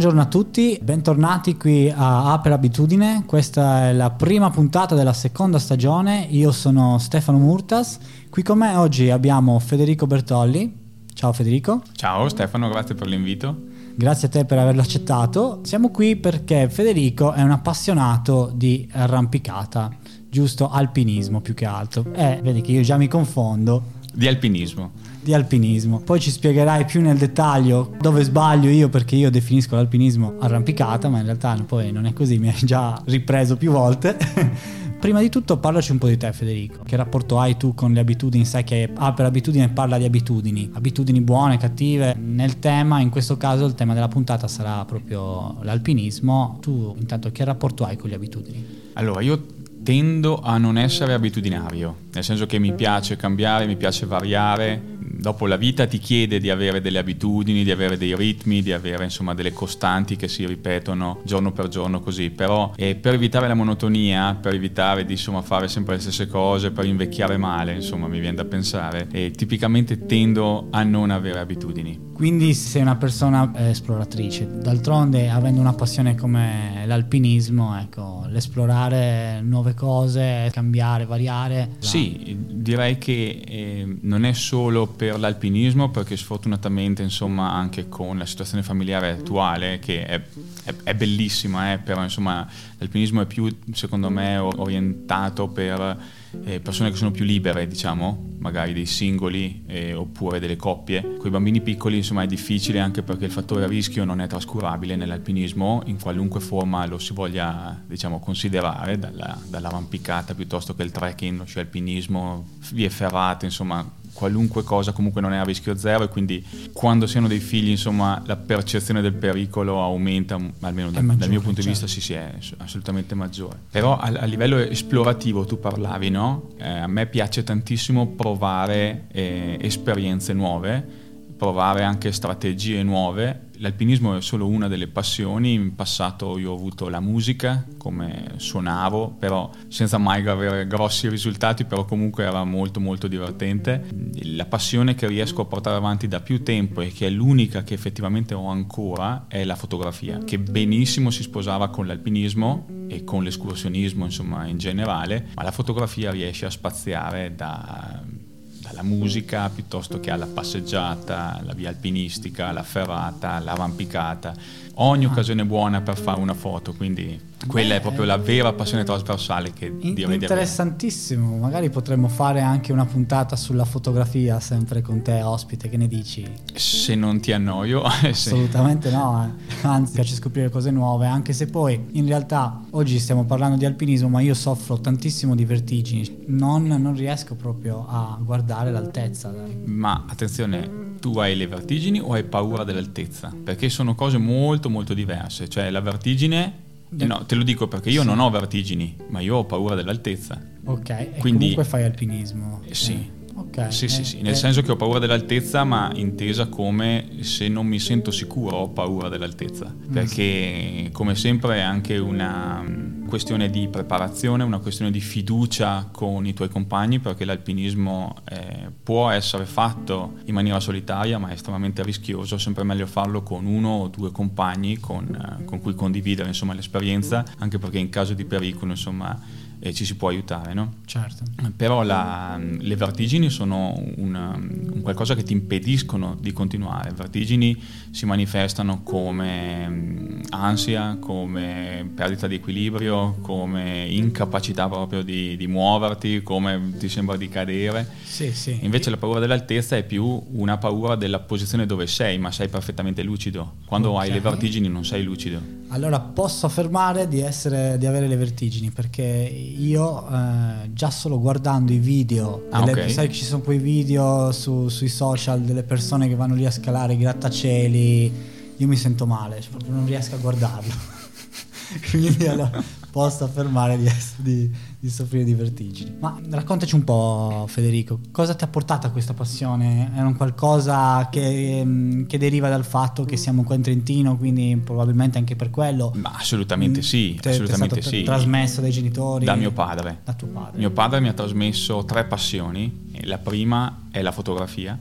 Buongiorno a tutti, bentornati qui a Aper Abitudine. Questa è la prima puntata della seconda stagione. Io sono Stefano Murtas. Qui con me oggi abbiamo Federico Bertolli. Ciao Federico. Ciao Stefano, grazie per l'invito. Grazie a te per averlo accettato. Siamo qui perché Federico è un appassionato di arrampicata, giusto alpinismo più che altro. Eh, vedi che io già mi confondo. Di alpinismo di alpinismo. Poi ci spiegherai più nel dettaglio dove sbaglio io perché io definisco l'alpinismo arrampicata, ma in realtà poi non è così, mi hai già ripreso più volte. Prima di tutto parlaci un po' di te Federico, che rapporto hai tu con le abitudini? Sai che ah, per abitudine parla di abitudini, abitudini buone, cattive. Nel tema, in questo caso il tema della puntata sarà proprio l'alpinismo. Tu intanto che rapporto hai con le abitudini? Allora, io tendo a non essere abitudinario, nel senso che mi piace cambiare, mi piace variare, dopo la vita ti chiede di avere delle abitudini, di avere dei ritmi, di avere insomma delle costanti che si ripetono giorno per giorno così, però eh, per evitare la monotonia, per evitare di insomma fare sempre le stesse cose, per invecchiare male, insomma mi viene da pensare, eh, tipicamente tendo a non avere abitudini. Quindi sei una persona eh, esploratrice, d'altronde avendo una passione come l'alpinismo, ecco, l'esplorare nuove cose, cambiare, variare. Sì, direi che eh, non è solo per l'alpinismo, perché sfortunatamente insomma anche con la situazione familiare attuale, che è, è, è bellissima, eh, però insomma l'alpinismo è più secondo me orientato per eh, persone che sono più libere, diciamo, magari dei singoli eh, oppure delle coppie. Con i bambini piccoli, insomma, è difficile anche perché il fattore rischio non è trascurabile nell'alpinismo, in qualunque forma lo si voglia, diciamo, considerare, dalla, dall'arrampicata piuttosto che il trekking, lo sci alpinismo, vie ferrate, insomma, qualunque cosa comunque non è a rischio zero e quindi quando si hanno dei figli insomma la percezione del pericolo aumenta almeno da, maggiore, dal mio punto certo. di vista sì sì è assolutamente maggiore però a, a livello esplorativo tu parlavi no? Eh, a me piace tantissimo provare eh, esperienze nuove provare anche strategie nuove. L'alpinismo è solo una delle passioni, in passato io ho avuto la musica come suonavo, però senza mai avere grossi risultati, però comunque era molto molto divertente. La passione che riesco a portare avanti da più tempo e che è l'unica che effettivamente ho ancora è la fotografia, che benissimo si sposava con l'alpinismo e con l'escursionismo insomma in generale, ma la fotografia riesce a spaziare da alla musica piuttosto che alla passeggiata, alla via alpinistica, alla ferrata, all'arrampicata. Ogni occasione è buona per fare una foto, quindi quella è proprio la vera passione trasversale che direi di Interessantissimo, magari potremmo fare anche una puntata sulla fotografia sempre con te ospite, che ne dici? Se non ti annoio. Assolutamente no, eh. anzi piace scoprire cose nuove, anche se poi in realtà oggi stiamo parlando di alpinismo, ma io soffro tantissimo di vertigini, non, non riesco proprio a guardare l'altezza. Ma attenzione, tu hai le vertigini o hai paura dell'altezza? Perché sono cose molto molto diverse, cioè la vertigine eh no, te lo dico perché io sì. non ho vertigini, ma io ho paura dell'altezza. Ok, Quindi, comunque fai alpinismo. Eh, sì. Eh. Okay. Sì, sì, sì, nel senso che ho paura dell'altezza, ma intesa come se non mi sento sicuro ho paura dell'altezza, mm. perché come sempre è anche una mm, questione di preparazione, una questione di fiducia con i tuoi compagni, perché l'alpinismo eh, può essere fatto in maniera solitaria, ma è estremamente rischioso, è sempre meglio farlo con uno o due compagni con, eh, con cui condividere insomma, l'esperienza, anche perché in caso di pericolo insomma e ci si può aiutare, no? Certo. Però la, le vertigini sono una, un qualcosa che ti impediscono di continuare. Le vertigini si manifestano come mm, ansia, come perdita di equilibrio, come incapacità proprio di, di muoverti, come ti sembra di cadere. Sì, sì. Invece la paura dell'altezza è più una paura della posizione dove sei, ma sei perfettamente lucido. Quando okay. hai le vertigini non sei lucido. Allora posso affermare di, essere, di avere le vertigini perché io eh, già solo guardando i video, ah, delle, okay. sai che ci sono quei video su, sui social delle persone che vanno lì a scalare i grattacieli, io mi sento male, cioè proprio non riesco a guardarlo. Quindi allora posso affermare di, di, di, soffrire di vertigini. Ma raccontaci un po', Federico, cosa ti ha portato a questa passione? È un qualcosa che, mm, che, deriva dal fatto che siamo qua in Trentino, quindi probabilmente anche per quello? Ma assolutamente sì, te, assolutamente sì. Trasmesso dai genitori? Da mio padre. Da tuo padre. Mio padre mi ha trasmesso tre passioni. La prima è la fotografia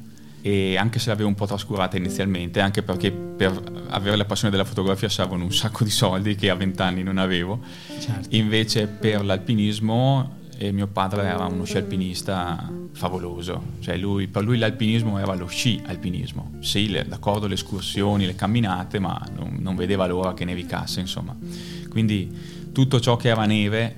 e anche se l'avevo un po' trascurata inizialmente, anche perché per avere la passione della fotografia servono un sacco di soldi che a vent'anni non avevo, certo. invece per l'alpinismo eh, mio padre era uno sci alpinista favoloso, cioè lui, per lui l'alpinismo era lo sci alpinismo, sì, le, d'accordo le escursioni, le camminate, ma non, non vedeva l'ora che nevicasse, insomma. Quindi tutto ciò che era neve,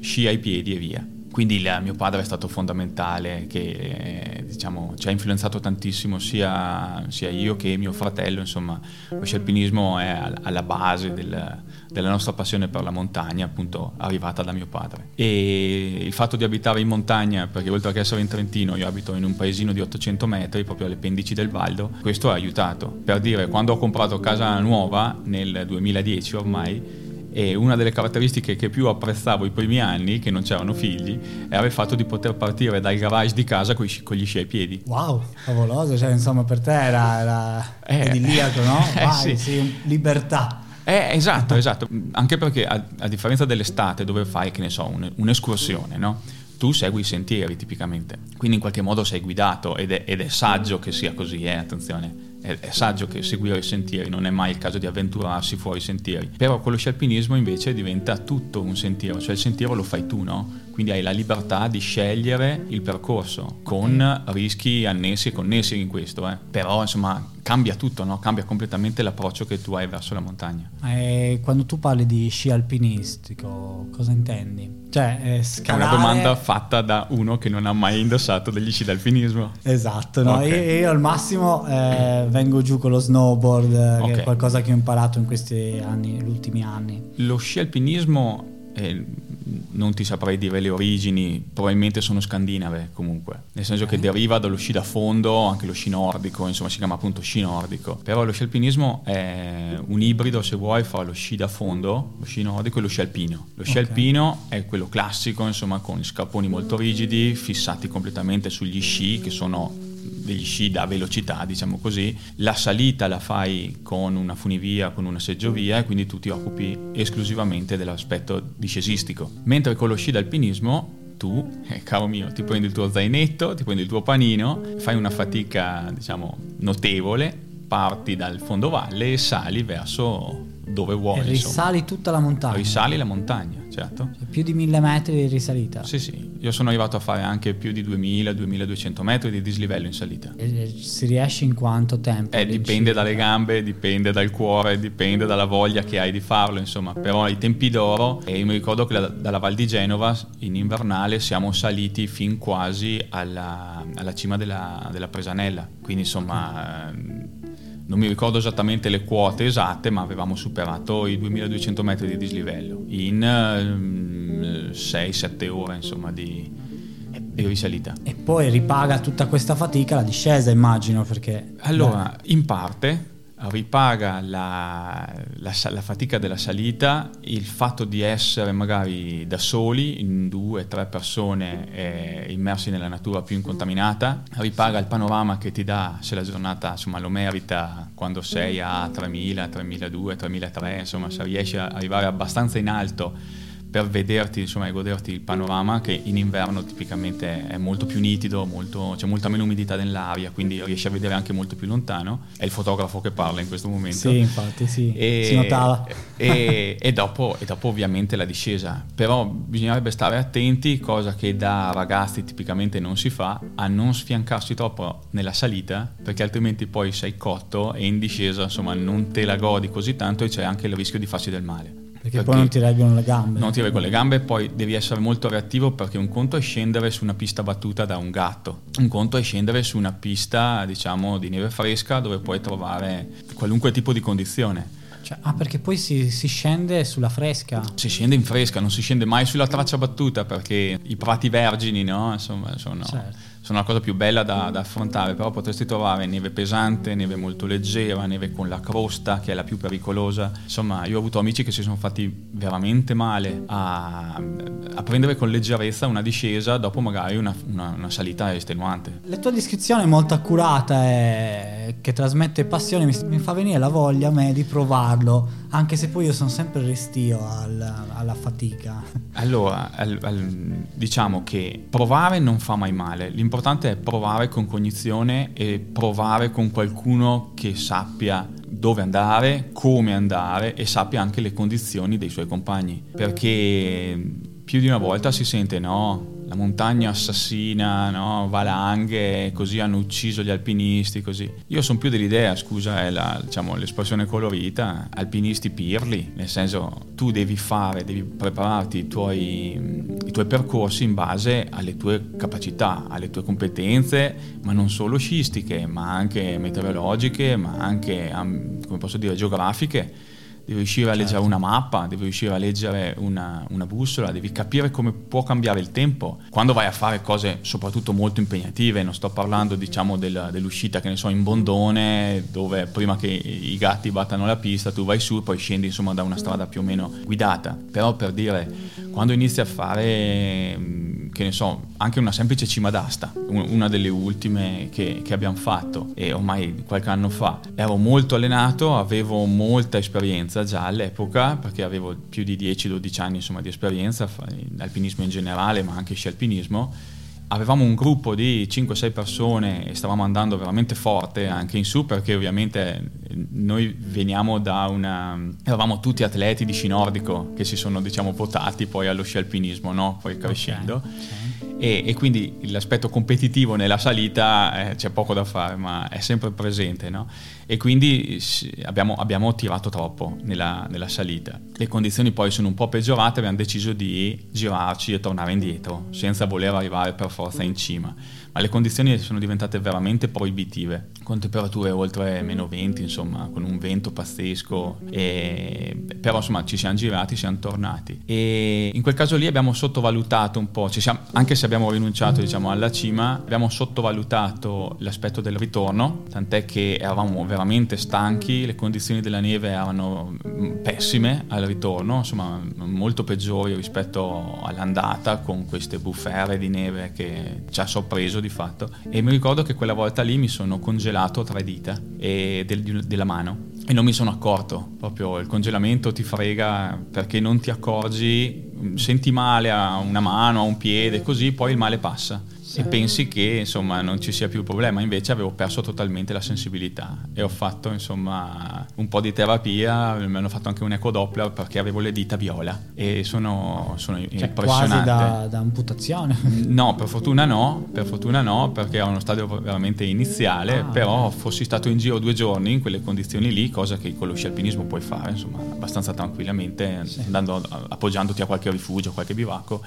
sci ai piedi e via. Quindi il, mio padre è stato fondamentale, che diciamo, ci ha influenzato tantissimo sia, sia, io che mio fratello, insomma, lo sci alpinismo è alla base del, della nostra passione per la montagna, appunto arrivata da mio padre. E il fatto di abitare in montagna, perché oltre che essere in Trentino, io abito in un paesino di 800 metri, proprio alle pendici del Valdo, questo ha aiutato. Per dire, quando ho comprato casa nuova, nel 2010 ormai, e una delle caratteristiche che più apprezzavo i primi anni, che non c'erano figli, era il fatto di poter partire dal garage di casa con, gli sci ai piedi. Wow, favoloso, cioè insomma per te era, era eh, idilliaco, no? Eh, Vai, sì. sì, libertà. Eh, esatto, esatto, anche perché a, a, differenza dell'estate dove fai, che ne so, un, un'escursione, no? tu segui i sentieri tipicamente, quindi in qualche modo sei guidato ed è, ed è saggio che sia così, eh, attenzione è, è, saggio che seguire i sentieri, non è mai il caso di avventurarsi fuori i sentieri. Però con lo sci alpinismo invece diventa tutto un sentiero, cioè il sentiero lo fai tu, no? Quindi hai la libertà di scegliere il percorso con rischi annessi e connessi in questo, eh. però insomma cambia tutto, no? cambia completamente l'approccio che tu hai verso la montagna. E quando tu parli di sci alpinistico, cosa intendi? Cioè, scalare... È una domanda fatta da uno che non ha mai indossato degli sci d'alpinismo. Esatto, no? okay. io, io, al massimo eh, vengo giù con lo snowboard, okay. che è qualcosa che ho imparato in questi anni, negli ultimi anni. Lo sci alpinismo eh, non ti saprei dire le origini, probabilmente sono scandinave comunque, nel senso che deriva dallo sci da fondo, anche lo sci nordico, insomma si chiama appunto sci nordico, però lo sci alpinismo è un ibrido se vuoi fra lo sci da fondo, lo sci nordico e lo sci alpino. Lo sci okay. alpino è quello classico, insomma con gli scarponi molto rigidi, fissati completamente sugli sci che sono degli sci da velocità, diciamo così, la salita la fai con una funivia, con una seggiovia e quindi tu ti occupi esclusivamente dell'aspetto discesistico. Mentre con lo sci d'alpinismo tu, eh, caro mio, ti prendi il tuo zainetto, ti prendi il tuo panino, fai una fatica, diciamo, notevole, parti dal fondovalle e sali verso dove vuoi. E risali insomma. tutta la montagna. Risali la montagna, certo. Cioè, più di mille metri di risalita. Sì, sì. Io sono arrivato a fare anche più di 2000-2200 metri di dislivello in salita. E si riesce in quanto tempo? Eh, dipende dalle gambe, dipende dal cuore, dipende dalla voglia che hai di farlo, insomma. Però ai tempi d'oro, e io mi ricordo che la, dalla Val di Genova in invernale siamo saliti fin quasi alla, alla cima della, della Presanella. Quindi insomma... Okay non mi ricordo esattamente le quote esatte, ma avevamo superato i 2200 metri di dislivello in um, ehm, 6-7 ore insomma, di, di, risalita. E poi ripaga tutta questa fatica la discesa, immagino, perché... Allora, in parte, ripaga la, la, la, fatica della salita, il fatto di essere magari da soli, in due, tre persone eh, immersi nella natura più incontaminata, ripaga il panorama che ti dà se la giornata insomma, lo merita quando sei a 3000, 3200, 3003, insomma se riesci ad arrivare abbastanza in alto per vederti insomma, e goderti il panorama che in inverno tipicamente è molto più nitido, molto, c'è molta meno umidità nell'aria, quindi riesci a vedere anche molto più lontano. È il fotografo che parla in questo momento. Sì, infatti, sì. E, si notava. E, e, dopo, e dopo ovviamente la discesa. Però bisognerebbe stare attenti, cosa che da ragazzi tipicamente non si fa, a non sfiancarsi troppo nella salita, perché altrimenti poi sei cotto e in discesa insomma non te la godi così tanto e c'è anche il rischio di farsi del male. Perché, perché poi non ti reggono le gambe. Non ti reggono le gambe, poi devi essere molto reattivo perché un conto è scendere su una pista battuta da un gatto, un conto è scendere su una pista, diciamo, di neve fresca dove puoi trovare qualunque tipo di condizione. Cioè, ah, perché poi si, si, scende sulla fresca? Si scende in fresca, non si scende mai sulla traccia battuta perché i prati vergini, no? Insomma, sono... Certo sono la cosa più bella da, da, affrontare, però potresti trovare neve pesante, neve molto leggera, neve con la crosta che è la più pericolosa. Insomma, io ho avuto amici che si sono fatti veramente male a, a prendere con leggerezza una discesa dopo magari una, una, una, salita estenuante. La tua descrizione è molto accurata e eh, che trasmette passione mi, mi, fa venire la voglia a me di provarlo, anche se poi io sono sempre restio al, alla fatica. Allora, al, al, diciamo che provare non fa mai male, l'importante è provare con cognizione e provare con qualcuno che sappia dove andare, come andare e sappia anche le condizioni dei suoi compagni, perché più di una volta si sente no, la montagna assassina, no? valanghe, così hanno ucciso gli alpinisti, così. Io sono più dell'idea, scusa, è la, diciamo, l'espressione colorita, alpinisti pirli, nel senso tu devi fare, devi prepararti i tuoi, i tuoi percorsi in base alle tue capacità, alle tue competenze, ma non solo sciistiche, ma anche meteorologiche, ma anche, come posso dire, geografiche devi riuscire a certo. leggere una mappa, devi riuscire a leggere una, una, bussola, devi capire come può cambiare il tempo. Quando vai a fare cose soprattutto molto impegnative, non sto parlando diciamo del, dell'uscita che ne so in Bondone, dove prima che i gatti battano la pista tu vai su e poi scendi insomma da una strada più o meno guidata. Però per dire, quando inizi a fare che ne so, anche una semplice cima d'asta, una delle ultime che, che, abbiamo fatto, e ormai qualche anno fa. Ero molto allenato, avevo molta esperienza già all'epoca, perché avevo più di 10-12 anni insomma, di esperienza in alpinismo in generale, ma anche sci alpinismo avevamo un gruppo di 5-6 persone e stavamo andando veramente forte anche in su perché ovviamente noi veniamo da una... eravamo tutti atleti di sci nordico che si sono diciamo votati poi allo sci alpinismo, no? poi crescendo. Okay, okay. E, e, quindi l'aspetto competitivo nella salita eh, c'è poco da fare ma è sempre presente no? e quindi abbiamo, abbiamo tirato troppo nella, nella, salita. Le condizioni poi sono un po' peggiorate, abbiamo deciso di girarci e tornare indietro, senza voler arrivare per forza in cima ma le condizioni sono diventate veramente proibitive, con temperature oltre meno 20, insomma, con un vento pazzesco, e... però insomma ci siamo girati, siamo tornati. E in quel caso lì abbiamo sottovalutato un po', siamo, anche se abbiamo rinunciato diciamo, alla cima, abbiamo sottovalutato l'aspetto del ritorno, tant'è che eravamo veramente stanchi, le condizioni della neve erano mm, pessime al ritorno, insomma molto peggiori rispetto all'andata con queste bufere di neve che ci ha sorpreso di fatto. E mi ricordo che quella volta lì mi sono congelato tra dita del, della mano. E non mi sono accorto, proprio il congelamento ti frega perché non ti accorgi, senti male a una mano, a un piede, così poi il male passa e pensi che insomma non ci sia più problema. Invece avevo perso totalmente la sensibilità e ho fatto insomma un po' di terapia mi hanno fatto anche un ecodoppler perché avevo le dita viola e sono, sono cioè, impressionante. quasi da, da, amputazione. No per fortuna no per fortuna no perché era uno stadio veramente iniziale ah, però fossi stato in giro due giorni in quelle condizioni lì cosa che con lo sci alpinismo puoi fare insomma abbastanza tranquillamente sì. andando appoggiandoti a qualche rifugio a qualche bivacco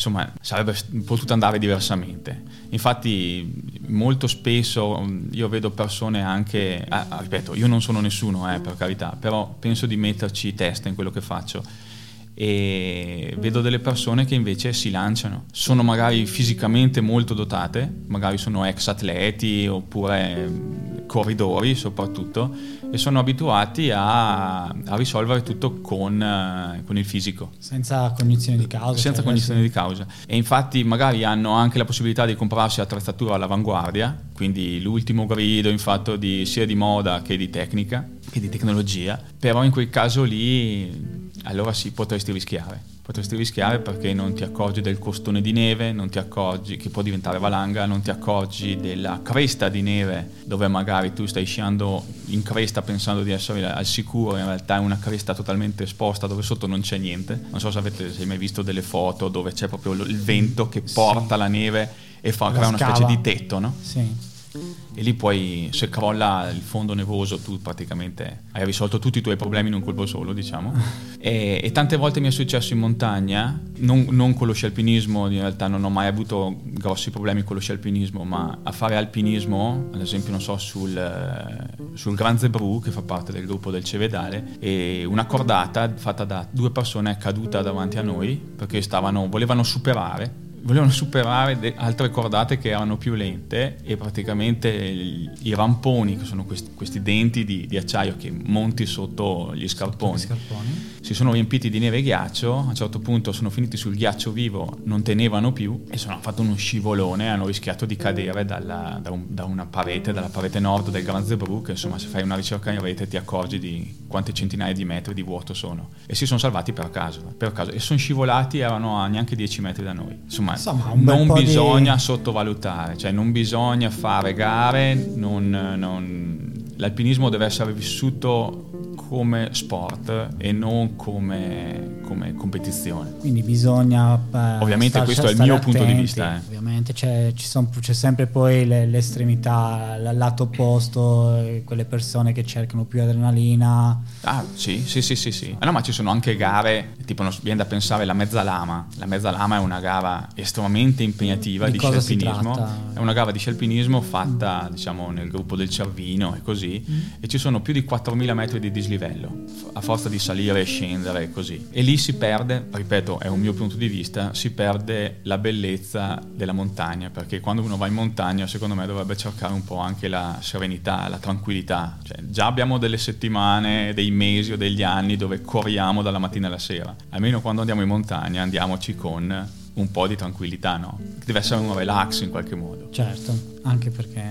insomma sarebbe potuto andare diversamente. Infatti molto spesso io vedo persone anche, ah, ripeto, io non sono nessuno eh, per carità, però penso di metterci testa in quello che faccio e vedo delle persone che invece si lanciano, sono magari fisicamente molto dotate, magari sono ex atleti oppure corridori soprattutto e sono abituati a, a risolvere tutto con, uh, con, il fisico. Senza cognizione di causa. Senza cioè cognizione di causa. E infatti magari hanno anche la possibilità di comprarsi attrezzatura all'avanguardia, quindi l'ultimo grido in fatto di, sia di moda che di tecnica che di tecnologia, però in quel caso lì allora sì, potresti rischiare. Potresti rischiare perché non ti accorgi del costone di neve, non ti accorgi che può diventare valanga, non ti accorgi della cresta di neve dove magari tu stai sciando in cresta pensando di essere al sicuro, in realtà è una cresta totalmente esposta dove sotto non c'è niente. Non so se avete se mai visto delle foto dove c'è proprio il vento che porta sì. la neve e fa crea una specie di tetto, no? Sì e lì poi se crolla il fondo nevoso tu praticamente hai risolto tutti i tuoi problemi in un colpo solo diciamo. E, e tante volte mi è successo in montagna non, non, con lo sci alpinismo in realtà non ho mai avuto grossi problemi con lo sci alpinismo ma a fare alpinismo ad esempio non so sul, sul Gran Zebru che fa parte del gruppo del Cevedale e una cordata fatta da due persone è caduta davanti a noi perché stavano, volevano superare volevano superare de- altre cordate che erano più lente e praticamente i, i ramponi, che sono questi, questi denti di, di, acciaio che monti sotto gli scarponi, sotto scarponi, si sono riempiti di neve e ghiaccio, a un certo punto sono finiti sul ghiaccio vivo, non tenevano più e sono fatto uno scivolone, hanno rischiato di cadere dalla, da, un, da, una parete, dalla parete nord del Grand Zebrug, insomma se fai una ricerca in rete ti accorgi di quante centinaia di metri di vuoto sono e si sono salvati per caso, per caso. e sono scivolati, erano a neanche 10 metri da noi. Insomma, Insomma non bisogna di... sottovalutare, cioè non bisogna fare gare, non, non... l'alpinismo deve essere vissuto come sport e non come, come competizione. Quindi bisogna... Eh, Ovviamente star, questo è il mio attenti, punto di vista. Eh. Ovviamente c'è, son, c'è, sempre poi le, l'estremità, il lato opposto, quelle persone che cercano più adrenalina. Ah sì, sì, sì, sì. sì. Ah, no, ma ci sono anche gare, tipo viene da pensare la mezza lama. La mezza lama è una gara estremamente impegnativa di, di scialpinismo. È una gara di scialpinismo fatta diciamo nel gruppo del Cervino e così. Mm. E ci sono più di 4.000 metri di dislivello livello, a forza di salire e scendere e così. E lì si perde, ripeto, è un mio punto di vista, si perde la bellezza della montagna, perché quando uno va in montagna, secondo me dovrebbe cercare un po' anche la serenità, la tranquillità. Cioè, già abbiamo delle settimane, dei mesi o degli anni dove corriamo dalla mattina alla sera. Almeno quando andiamo in montagna andiamoci con un po' di tranquillità, no? Deve essere un relax in qualche modo. Certo, anche perché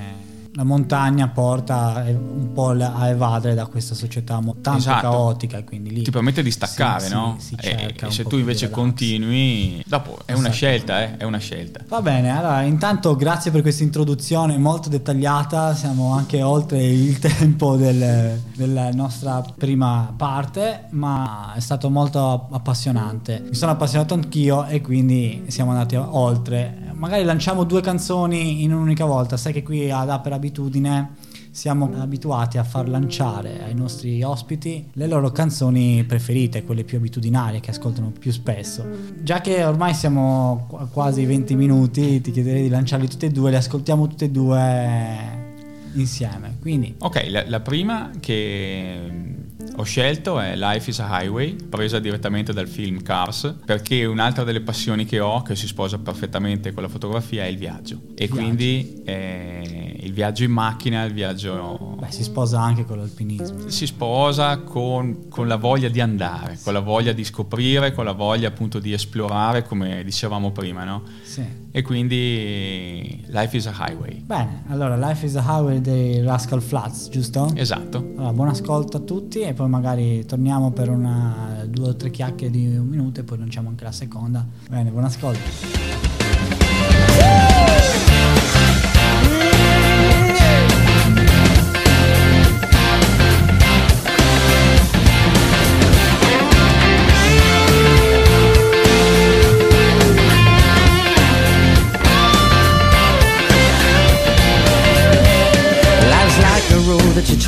la montagna porta un po' a evadere da questa società tanto esatto. caotica quindi lì ti permette di staccare si, no? Si, si e, e se tu invece continui dopo è una scelta eh? è una scelta va bene allora intanto grazie per questa introduzione molto dettagliata siamo anche oltre il tempo del, della nostra prima parte ma è stato molto appassionante mi sono appassionato anch'io e quindi siamo andati oltre magari lanciamo due canzoni in un'unica volta. Sai che qui ad A per abitudine siamo abituati a far lanciare ai nostri ospiti le loro canzoni preferite, quelle più abitudinarie che ascoltano più spesso. Già che ormai siamo a quasi 20 minuti, ti chiederei di lanciarli tutte e due, le ascoltiamo tutte e due insieme. Quindi. Ok, la, la prima che ho scelto è Life is a Highway, presa direttamente dal film Cars, perché un'altra delle passioni che ho, che si sposa perfettamente con la fotografia, è il viaggio. E viaggio. quindi eh, il viaggio in macchina, il viaggio... Beh, si sposa anche con l'alpinismo. Si sposa con, con la voglia di andare, con la voglia di scoprire, con la voglia appunto di esplorare, come dicevamo prima, no? Sì. E quindi Life is a Highway. Bene, allora Life is a Highway dei Rascal Flats, giusto? Esatto. Allora, buon ascolto a tutti e poi magari torniamo per una due o tre chiacchiere di un minuto e poi lanciamo anche la seconda. Bene, buon ascolto.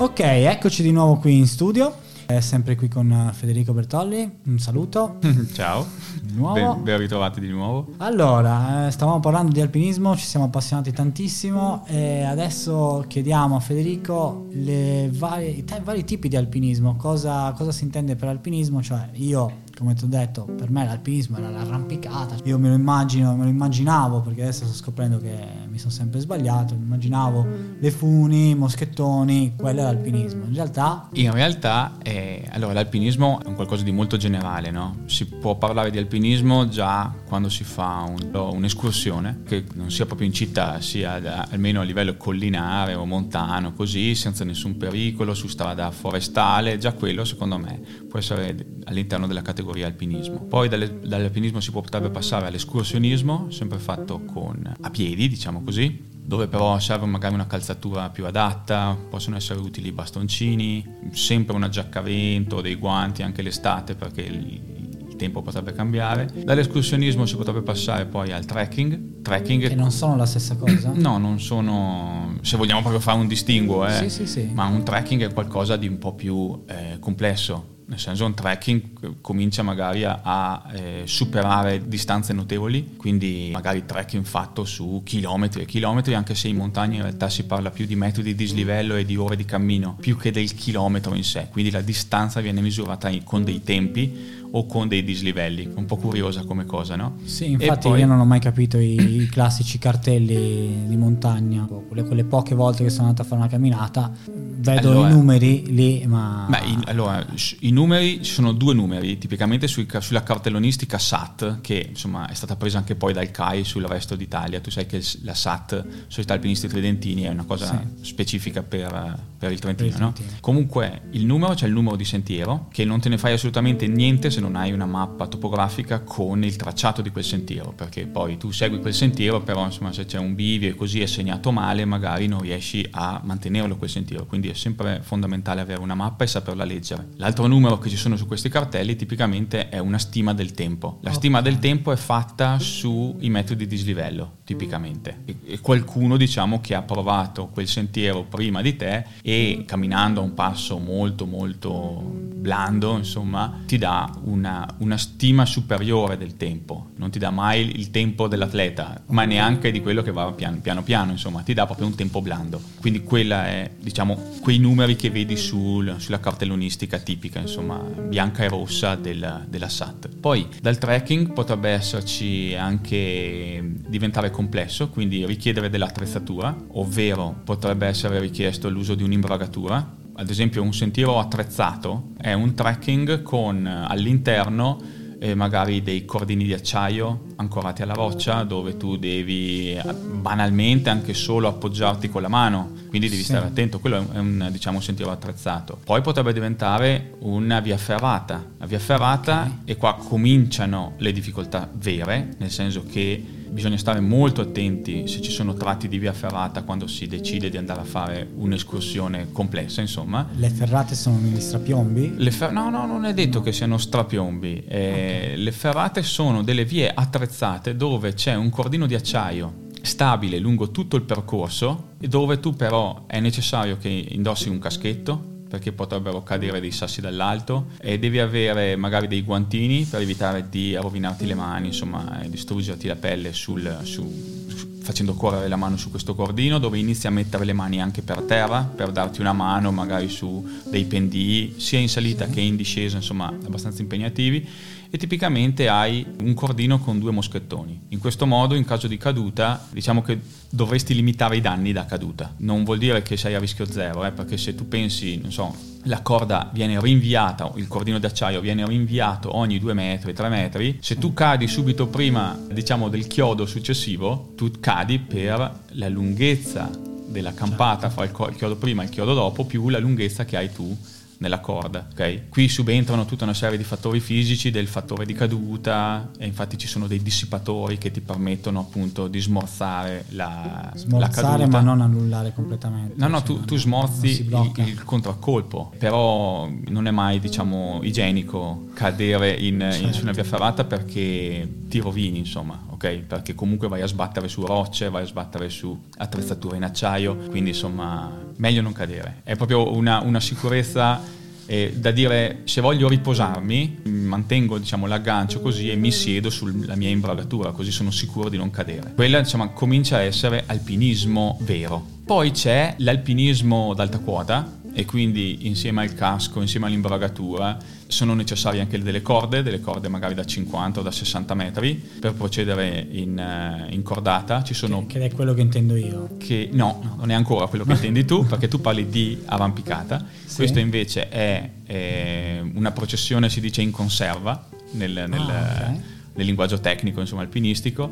Ok, eccoci di nuovo qui in studio. È sempre qui con Federico Bertolli. Un saluto. Ciao. Di nuovo. Ben, ben, ritrovati di nuovo. Allora, eh, stavamo parlando di alpinismo, ci siamo appassionati tantissimo e adesso chiediamo a Federico i vari tipi di alpinismo. Cosa, cosa si intende per alpinismo? Cioè, io come ti ho detto, per me l'alpinismo era l'arrampicata. Io me lo immagino, me lo immaginavo, perché adesso sto scoprendo che mi sono sempre sbagliato. Mi immaginavo le funi, i moschettoni, quello è l'alpinismo. In realtà. In realtà, eh, allora, l'alpinismo è un qualcosa di molto generale, no? Si può parlare di alpinismo già quando si fa un, un'escursione, che non sia proprio in città, sia da, almeno a livello collinare o montano, così, senza nessun pericolo, su strada forestale. Già quello, secondo me, può essere all'interno della categoria categoria alpinismo. Poi dalle, dall'alpinismo si potrebbe passare all'escursionismo, sempre fatto con, a piedi, diciamo così, dove però serve magari una calzatura più adatta, possono essere utili bastoncini, sempre una giacca a vento, dei guanti anche l'estate perché il, tempo potrebbe cambiare. Dall'escursionismo si potrebbe passare poi al trekking. trekking che non sono la stessa cosa? No, non sono, se vogliamo proprio fare un distinguo, eh, sì, sì, sì. ma un trekking è qualcosa di un po' più eh, complesso nel senso un trekking comincia magari a, eh, superare distanze notevoli, quindi magari trekking fatto su chilometri e chilometri, anche se in montagna in realtà si parla più di metri di dislivello e di ore di cammino, più che del chilometro in sé, quindi la distanza viene misurata con dei tempi o con dei dislivelli. Un po' curiosa come cosa, no? Sì, infatti poi... io non ho mai capito i, i, classici cartelli di montagna. Quelle, quelle, poche volte che sono andato a fare una camminata, vedo allora, i numeri lì, ma... Beh, in, allora, i numeri, ci sono due numeri, tipicamente sui, sulla cartellonistica SAT, che insomma è stata presa anche poi dal CAI sul resto d'Italia. Tu sai che la SAT, Società Alpinisti Tridentini, è una cosa sì. specifica per, per, il Trentino, per il Trentino. No? Comunque il numero, c'è il numero di sentiero, che non te ne fai assolutamente niente se se non hai una mappa topografica con il tracciato di quel sentiero, perché poi tu segui quel sentiero, però insomma se c'è un bivio e così è segnato male, magari non riesci a mantenerlo quel sentiero, quindi è sempre fondamentale avere una mappa e saperla leggere. L'altro numero che ci sono su questi cartelli tipicamente è una stima del tempo. La stima del tempo è fatta sui metodi di dislivello, tipicamente, e, qualcuno diciamo che ha provato quel sentiero prima di te e camminando a un passo molto molto blando, insomma, ti dà una, una, stima superiore del tempo, non ti dà mai il tempo dell'atleta, ma neanche di quello che va piano piano, piano insomma, ti dà proprio un tempo blando. Quindi quella è, diciamo, quei numeri che vedi sul, sulla cartellonistica tipica, insomma, bianca e rossa del, della SAT. Poi dal trekking potrebbe esserci anche diventare complesso, quindi richiedere dell'attrezzatura, ovvero potrebbe essere richiesto l'uso di un'imbragatura ad esempio un sentiero attrezzato è un trekking con all'interno eh, magari dei cordini di acciaio ancorati alla roccia dove tu devi eh, banalmente anche solo appoggiarti con la mano, quindi devi sì. stare attento, quello è un diciamo, sentiero attrezzato. Poi potrebbe diventare una via ferrata, la via ferrata okay. e qua cominciano le difficoltà vere, nel senso che bisogna stare molto attenti se ci sono tratti di via ferrata quando si decide di andare a fare un'escursione complessa, insomma. Le ferrate sono degli strapiombi? Fer- no, no, non è detto che siano strapiombi. Eh, okay. Le ferrate sono delle vie attrezzate dove c'è un cordino di acciaio stabile lungo tutto il percorso e dove tu però è necessario che indossi un caschetto perché potrebbero cadere dei sassi dall'alto e devi avere magari dei guantini per evitare di rovinarti le mani, insomma, e distruggerti la pelle sul, su, facendo correre la mano su questo cordino dove inizi a mettere le mani anche per terra per darti una mano magari su dei pendii sia in salita che in discesa, insomma, abbastanza impegnativi e tipicamente hai un cordino con due moschettoni. In questo modo, in caso di caduta, diciamo che dovresti limitare i danni da caduta. Non vuol dire che sei a rischio zero, eh, perché se tu pensi, non so, la corda viene rinviata, il cordino d'acciaio viene rinviato ogni due metri, tre metri, se tu cadi subito prima, diciamo, del chiodo successivo, tu cadi per la lunghezza della campata fra il chiodo prima e il chiodo dopo più la lunghezza che hai tu nella corda. Okay? Qui subentrano tutta una serie di fattori fisici, del fattore di caduta, e infatti ci sono dei dissipatori che ti permettono appunto di smorzare la, smorzare, la ma non annullare completamente. No, no, tu, tu smorzi il, il, contraccolpo, però non è mai diciamo igienico cadere in, certo. in, su una via ferrata perché ti rovini, insomma ok? Perché comunque vai a sbattere su rocce, vai a sbattere su attrezzature in acciaio, quindi insomma meglio non cadere. È proprio una, una sicurezza eh, da dire se voglio riposarmi mantengo diciamo, l'aggancio così e mi siedo sulla mia imbragatura così sono sicuro di non cadere. Quella diciamo, comincia a essere alpinismo vero. Poi c'è l'alpinismo d'alta quota e quindi insieme al casco, insieme all'imbragatura, sono necessarie anche delle corde, delle corde magari da 50 o da 60 metri per procedere in, uh, in cordata. Ci sono che, che, è quello che intendo io. Che, no, non è ancora quello che intendi tu, perché tu parli di arrampicata. Sì. Questo invece è, è, una processione, si dice in conserva, nel, nel, ah, okay. nel linguaggio tecnico, insomma, alpinistico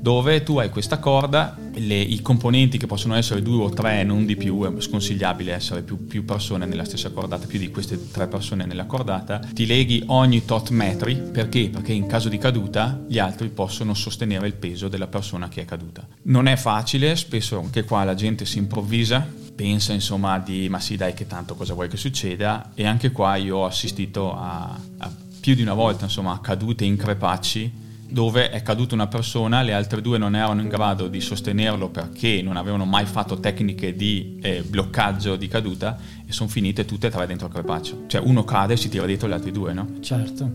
dove tu hai questa corda, le, i componenti che possono essere due o tre, non di più, è sconsigliabile essere più, più, persone nella stessa cordata, più di queste tre persone nella cordata, ti leghi ogni tot metri, perché? Perché in caso di caduta gli altri possono sostenere il peso della persona che è caduta. Non è facile, spesso anche qua la gente si improvvisa, pensa insomma di ma sì dai che tanto cosa vuoi che succeda e anche qua io ho assistito a, a più di una volta insomma a cadute in crepacci dove è caduta una persona, le altre due non erano in grado di sostenerlo perché non avevano mai fatto tecniche di eh, bloccaggio di caduta e sono finite tutte e tre dentro il crepaccio. Cioè uno cade e si tira dietro gli altri due, no? Certo.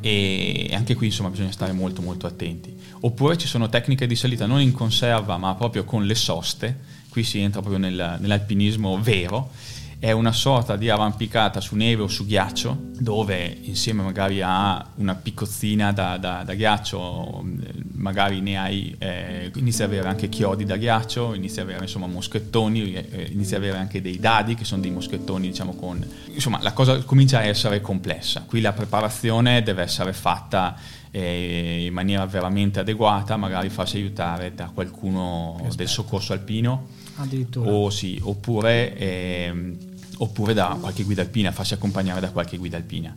E anche qui insomma bisogna stare molto molto attenti. Oppure ci sono tecniche di salita non in conserva ma proprio con le soste, qui si entra proprio nel, nell'alpinismo vero è una sorta di arrampicata su neve o su ghiaccio, dove insieme magari a una piccozzina da, da, da ghiaccio, magari ne hai, eh, inizi ad avere anche chiodi da ghiaccio, inizi ad avere insomma moschettoni, eh, inizi ad avere anche dei dadi che sono dei moschettoni diciamo con... Insomma la cosa comincia a essere complessa, qui la preparazione deve essere fatta eh, in maniera veramente adeguata, magari farsi aiutare da qualcuno del soccorso alpino. O, sì, oppure, eh, oppure da qualche guida alpina, farsi accompagnare da qualche guida alpina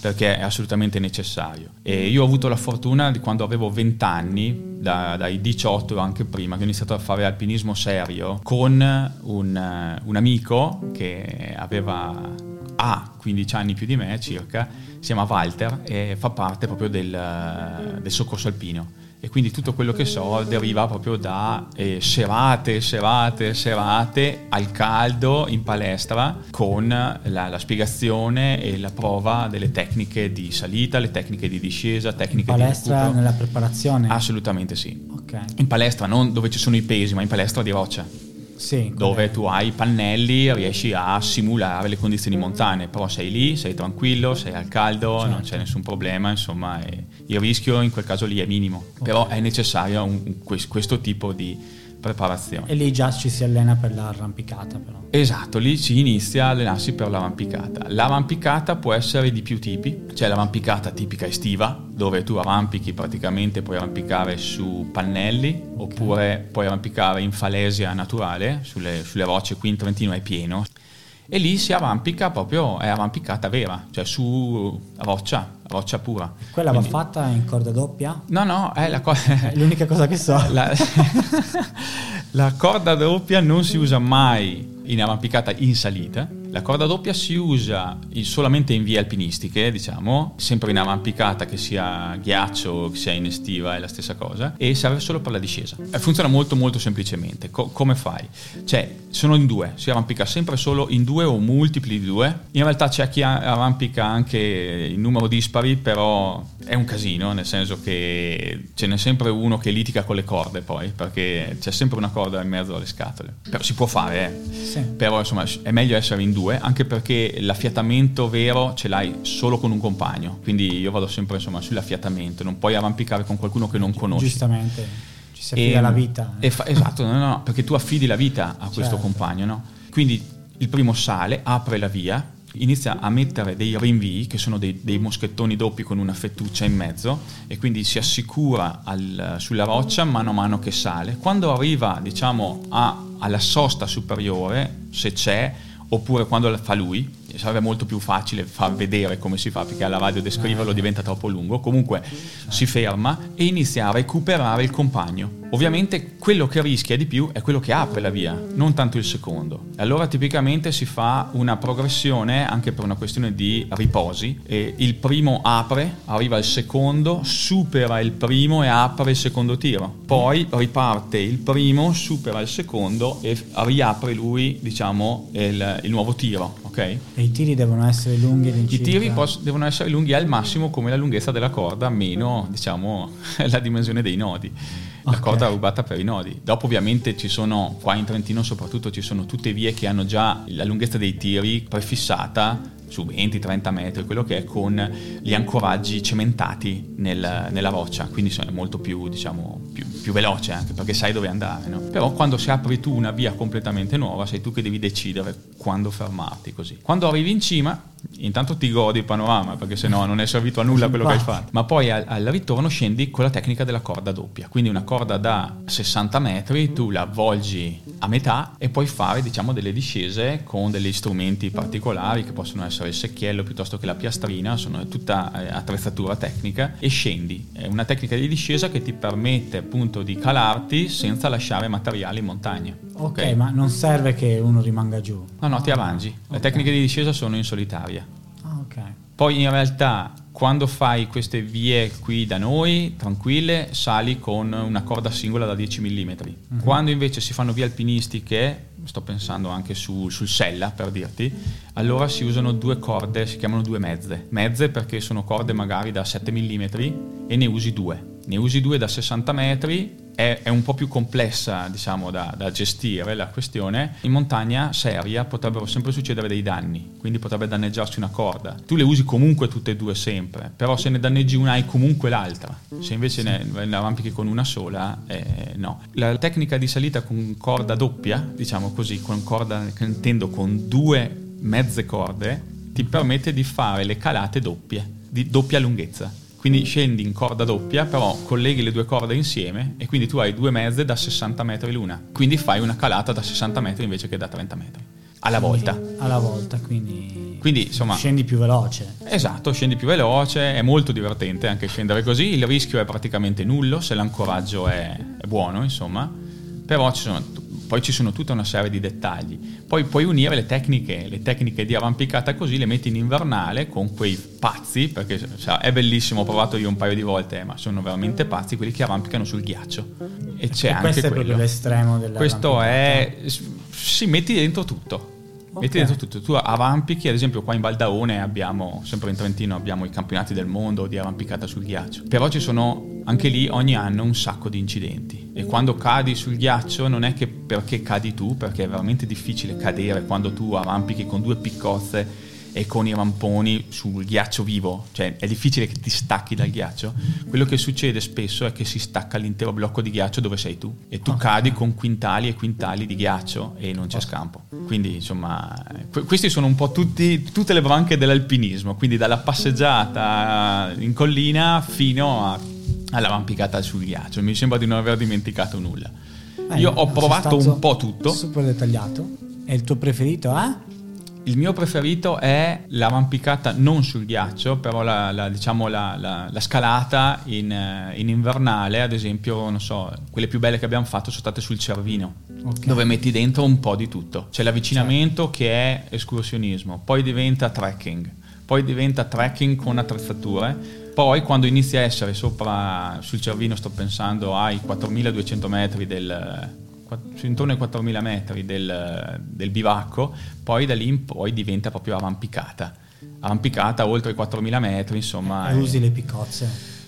perché è assolutamente necessario. E io ho avuto la fortuna di quando avevo 20 anni, da, dai 18 o anche prima, che ho iniziato a fare alpinismo serio con un, un amico che aveva ha 15 anni più di me circa, si chiama Walter e fa parte proprio del, del soccorso alpino e quindi tutto quello che so deriva proprio da eh, serate, serate, serate al caldo in palestra con la, la, spiegazione e la prova delle tecniche di salita, le tecniche di discesa, tecniche in palestra di nella preparazione? Assolutamente sì. Okay. In palestra non dove ci sono i pesi, ma in palestra di roccia sì, dove tu hai i pannelli, riesci a simulare le condizioni montane, però sei lì, sei tranquillo, sei al caldo, certo. non c'è nessun problema, insomma, il rischio in quel caso lì è minimo, okay. però è necessario un, questo tipo di preparazione. E lì già ci si allena per l'arrampicata però. Esatto, lì si inizia a allenarsi per l'arrampicata. L'arrampicata può essere di più tipi, c'è l'arrampicata tipica estiva, dove tu arrampichi praticamente, puoi arrampicare su pannelli, okay. oppure puoi arrampicare in falesia naturale, sulle, sulle rocce, qui in Trentino è pieno. E lì si arrampica proprio, è arrampicata vera, cioè su roccia, roccia pura. Quella Quindi, va fatta in corda doppia? No, no, è, la co- è l'unica cosa che so. La, la corda doppia non si usa mai in arrampicata in salita la corda doppia si usa solamente in vie alpinistiche, diciamo, sempre in arrampicata che sia ghiaccio o che sia in estiva è la stessa cosa, e serve solo per la discesa. E funziona molto molto semplicemente. Co- come fai? Cioè, sono in due, si arrampica sempre solo in due o multipli di due. In realtà c'è chi arrampica anche in numero dispari, però è un casino, nel senso che ce n'è sempre uno che litiga con le corde poi, perché c'è sempre una corda in mezzo alle scatole. Però si può fare, eh. Sì. Però insomma è meglio essere in due due, anche perché l'affiatamento vero ce l'hai solo con un compagno, quindi io vado sempre insomma sull'affiatamento, non puoi arrampicare con qualcuno che non conosci. Giustamente, ci si affida e, la vita. Eh. Fa, esatto, no, no, perché tu affidi la vita a questo certo. compagno, no? Quindi il primo sale, apre la via, inizia a mettere dei rinvii che sono dei, dei, moschettoni doppi con una fettuccia in mezzo e quindi si assicura al, sulla roccia mano a mano che sale. Quando arriva diciamo a, alla sosta superiore, se c'è, oppure quando la fa lui, sarebbe molto più facile far vedere come si fa perché alla radio descriverlo diventa troppo lungo. Comunque si ferma e inizia a recuperare il compagno. Ovviamente quello che rischia di più è quello che apre la via, non tanto il secondo. Allora tipicamente si fa una progressione anche per una questione di riposi. E il primo apre, arriva il secondo, supera il primo e apre il secondo tiro. Poi riparte il primo, supera il secondo e riapre lui, diciamo, il, il nuovo tiro. Okay? E i tiri devono essere lunghi I tiri poss- devono essere lunghi al massimo come la lunghezza della corda, meno diciamo, la dimensione dei nodi. La okay. corda rubata per i nodi. Dopo ovviamente ci sono, qua in Trentino soprattutto, ci sono tutte vie che hanno già la lunghezza dei tiri prefissata su 20-30 metri, quello che è con gli ancoraggi cementati nel, nella roccia, quindi è molto più, diciamo, più, più, veloce anche perché sai dove andare. No? Però quando si apri tu una via completamente nuova, sei tu che devi decidere quando fermarti così. Quando arrivi in cima intanto ti godi il panorama perché se no non è servito a nulla quello che hai fatto ma poi al, al, ritorno scendi con la tecnica della corda doppia quindi una corda da 60 metri tu la avvolgi a metà e puoi fare diciamo delle discese con degli strumenti particolari che possono essere il secchiello piuttosto che la piastrina sono tutta eh, attrezzatura tecnica e scendi è una tecnica di discesa che ti permette appunto di calarti senza lasciare materiali in montagna ok, okay. ma non serve che uno rimanga giù no no ti avangi le okay. tecniche di discesa sono in solitario Okay. Poi in realtà quando fai queste vie qui da noi, tranquille, sali con una corda singola da 10 mm. Uh-huh. Quando invece si fanno vie alpinistiche, sto pensando anche su, sul Sella per dirti, allora si usano due corde, si chiamano due mezze. Mezze perché sono corde magari da 7 mm e ne usi due. Ne usi due da 60 metri è, è un po' più complessa diciamo, da, da, gestire la questione. In montagna seria potrebbero sempre succedere dei danni, quindi potrebbe danneggiarsi una corda. Tu le usi comunque tutte e due sempre, però se ne danneggi una hai comunque l'altra. Se invece ne, ne arrampichi con una sola, eh, no. La tecnica di salita con corda doppia, diciamo così, con corda che intendo con due mezze corde, ti permette di fare le calate doppie, di doppia lunghezza quindi scendi in corda doppia, però colleghi le due corde insieme e quindi tu hai due mezze da 60 metri l'una. Quindi fai una calata da 60 metri invece che da 30 metri. Alla volta. Alla volta, quindi, quindi insomma, scendi più veloce. Esatto, scendi più veloce, è molto divertente anche scendere così, il rischio è praticamente nullo se l'ancoraggio è, è buono, insomma, però ci sono poi ci sono tutta una serie di dettagli. Poi puoi unire le tecniche, le tecniche di arrampicata così, le metti in invernale con quei pazzi, perché cioè, è bellissimo, ho provato io un paio di volte, ma sono veramente pazzi quelli che arrampicano sul ghiaccio. E c'è e anche questo è proprio l'estremo della Questo è... si metti dentro tutto. Okay. Metti dentro tutto, tu arrampichi, ad esempio qua in Valdaone abbiamo, sempre in Trentino, abbiamo i campionati del mondo di arrampicata sul ghiaccio, però ci sono anche lì ogni anno un sacco di incidenti e quando cadi sul ghiaccio non è che perché cadi tu, perché è veramente difficile cadere quando tu arrampichi con due piccozze e con i ramponi sul ghiaccio vivo, cioè è difficile che ti stacchi dal ghiaccio. Quello che succede spesso è che si stacca l'intero blocco di ghiaccio dove sei tu e tu cadi con quintali e quintali di ghiaccio e non c'è scampo. Quindi insomma, que- questi sono un po' tutti, tutte le branche dell'alpinismo, quindi dalla passeggiata in collina fino a, all'arrampicata sul ghiaccio. Mi sembra di non aver dimenticato nulla. Eh, Io ho provato un po' tutto. Super dettagliato. E il tuo preferito, eh? Il mio preferito è l'arrampicata non sul ghiaccio, però la, la, diciamo la, la scalata in, in, invernale, ad esempio, non so, quelle più belle che abbiamo fatto sono state sul Cervino, okay. dove metti dentro un po' di tutto. C'è l'avvicinamento certo. che è escursionismo, poi diventa trekking, poi diventa trekking con attrezzature, poi quando inizi a essere sopra sul Cervino, sto pensando ai 4200 metri del intorno ai 4.000 metri del, del, bivacco, poi da lì in poi diventa proprio arrampicata. Arrampicata oltre i 4.000 metri, insomma. E usi le piccozze?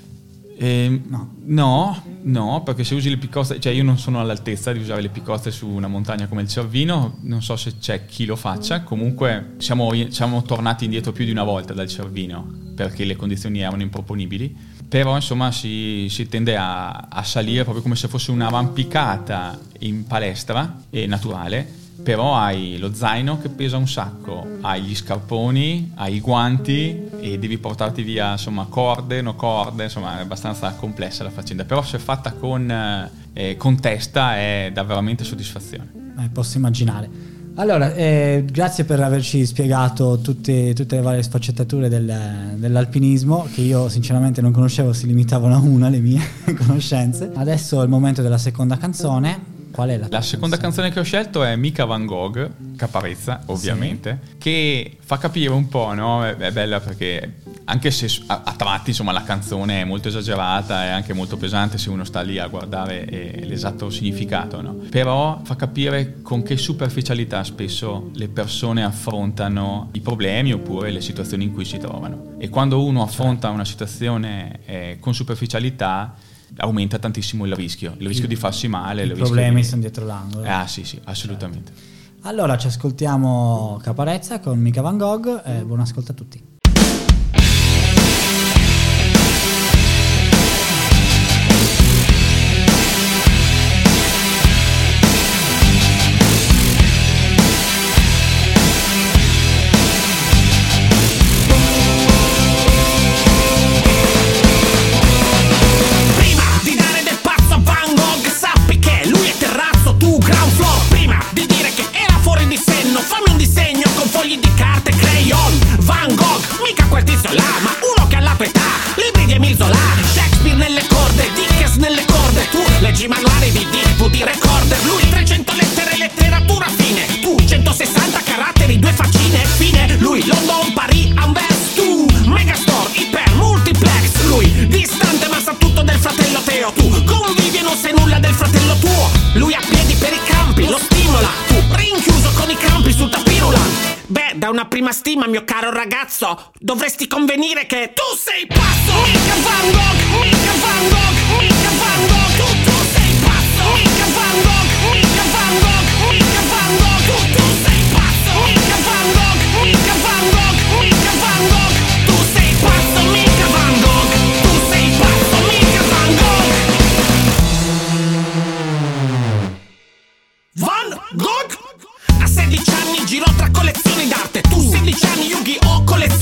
Eh, no. no. no, perché se usi le piccozze, cioè io non sono all'altezza di usare le piccozze su una montagna come il Cervino, non so se c'è chi lo faccia, comunque siamo, siamo tornati indietro più di una volta dal Cervino perché le condizioni erano improponibili però insomma si, si tende a, a, salire proprio come se fosse un'arrampicata in palestra e naturale però hai lo zaino che pesa un sacco, hai gli scarponi, hai i guanti e devi portarti via insomma corde, no corde, insomma è abbastanza complessa la faccenda, però se fatta con, eh, con testa è da veramente soddisfazione. Eh, posso immaginare. Allora, eh, grazie per averci spiegato tutte, tutte le varie sfaccettature del, dell'alpinismo, che io sinceramente non conoscevo, si limitavano a una le mie conoscenze. Adesso è il momento della seconda canzone. Qual è la La seconda canzone che ho scelto è Mica Van Gogh, Caparezza ovviamente, sì. che fa capire un po', no? È, è bella perché anche se a, a, tratti insomma la canzone è molto esagerata e anche molto pesante se uno sta lì a guardare eh, l'esatto significato, no? Però fa capire con che superficialità spesso le persone affrontano i problemi oppure le situazioni in cui si trovano. E quando uno affronta una situazione eh, con superficialità aumenta tantissimo il rischio, il rischio di farsi male. I problemi di... sono dietro l'angolo. Ah sì, sì, assolutamente. Certo. Allora ci ascoltiamo Caparezza con Mica Van Gogh e buon ascolto a tutti. Tra collezioni d'arte 16 anni Yu-Gi-Oh! carte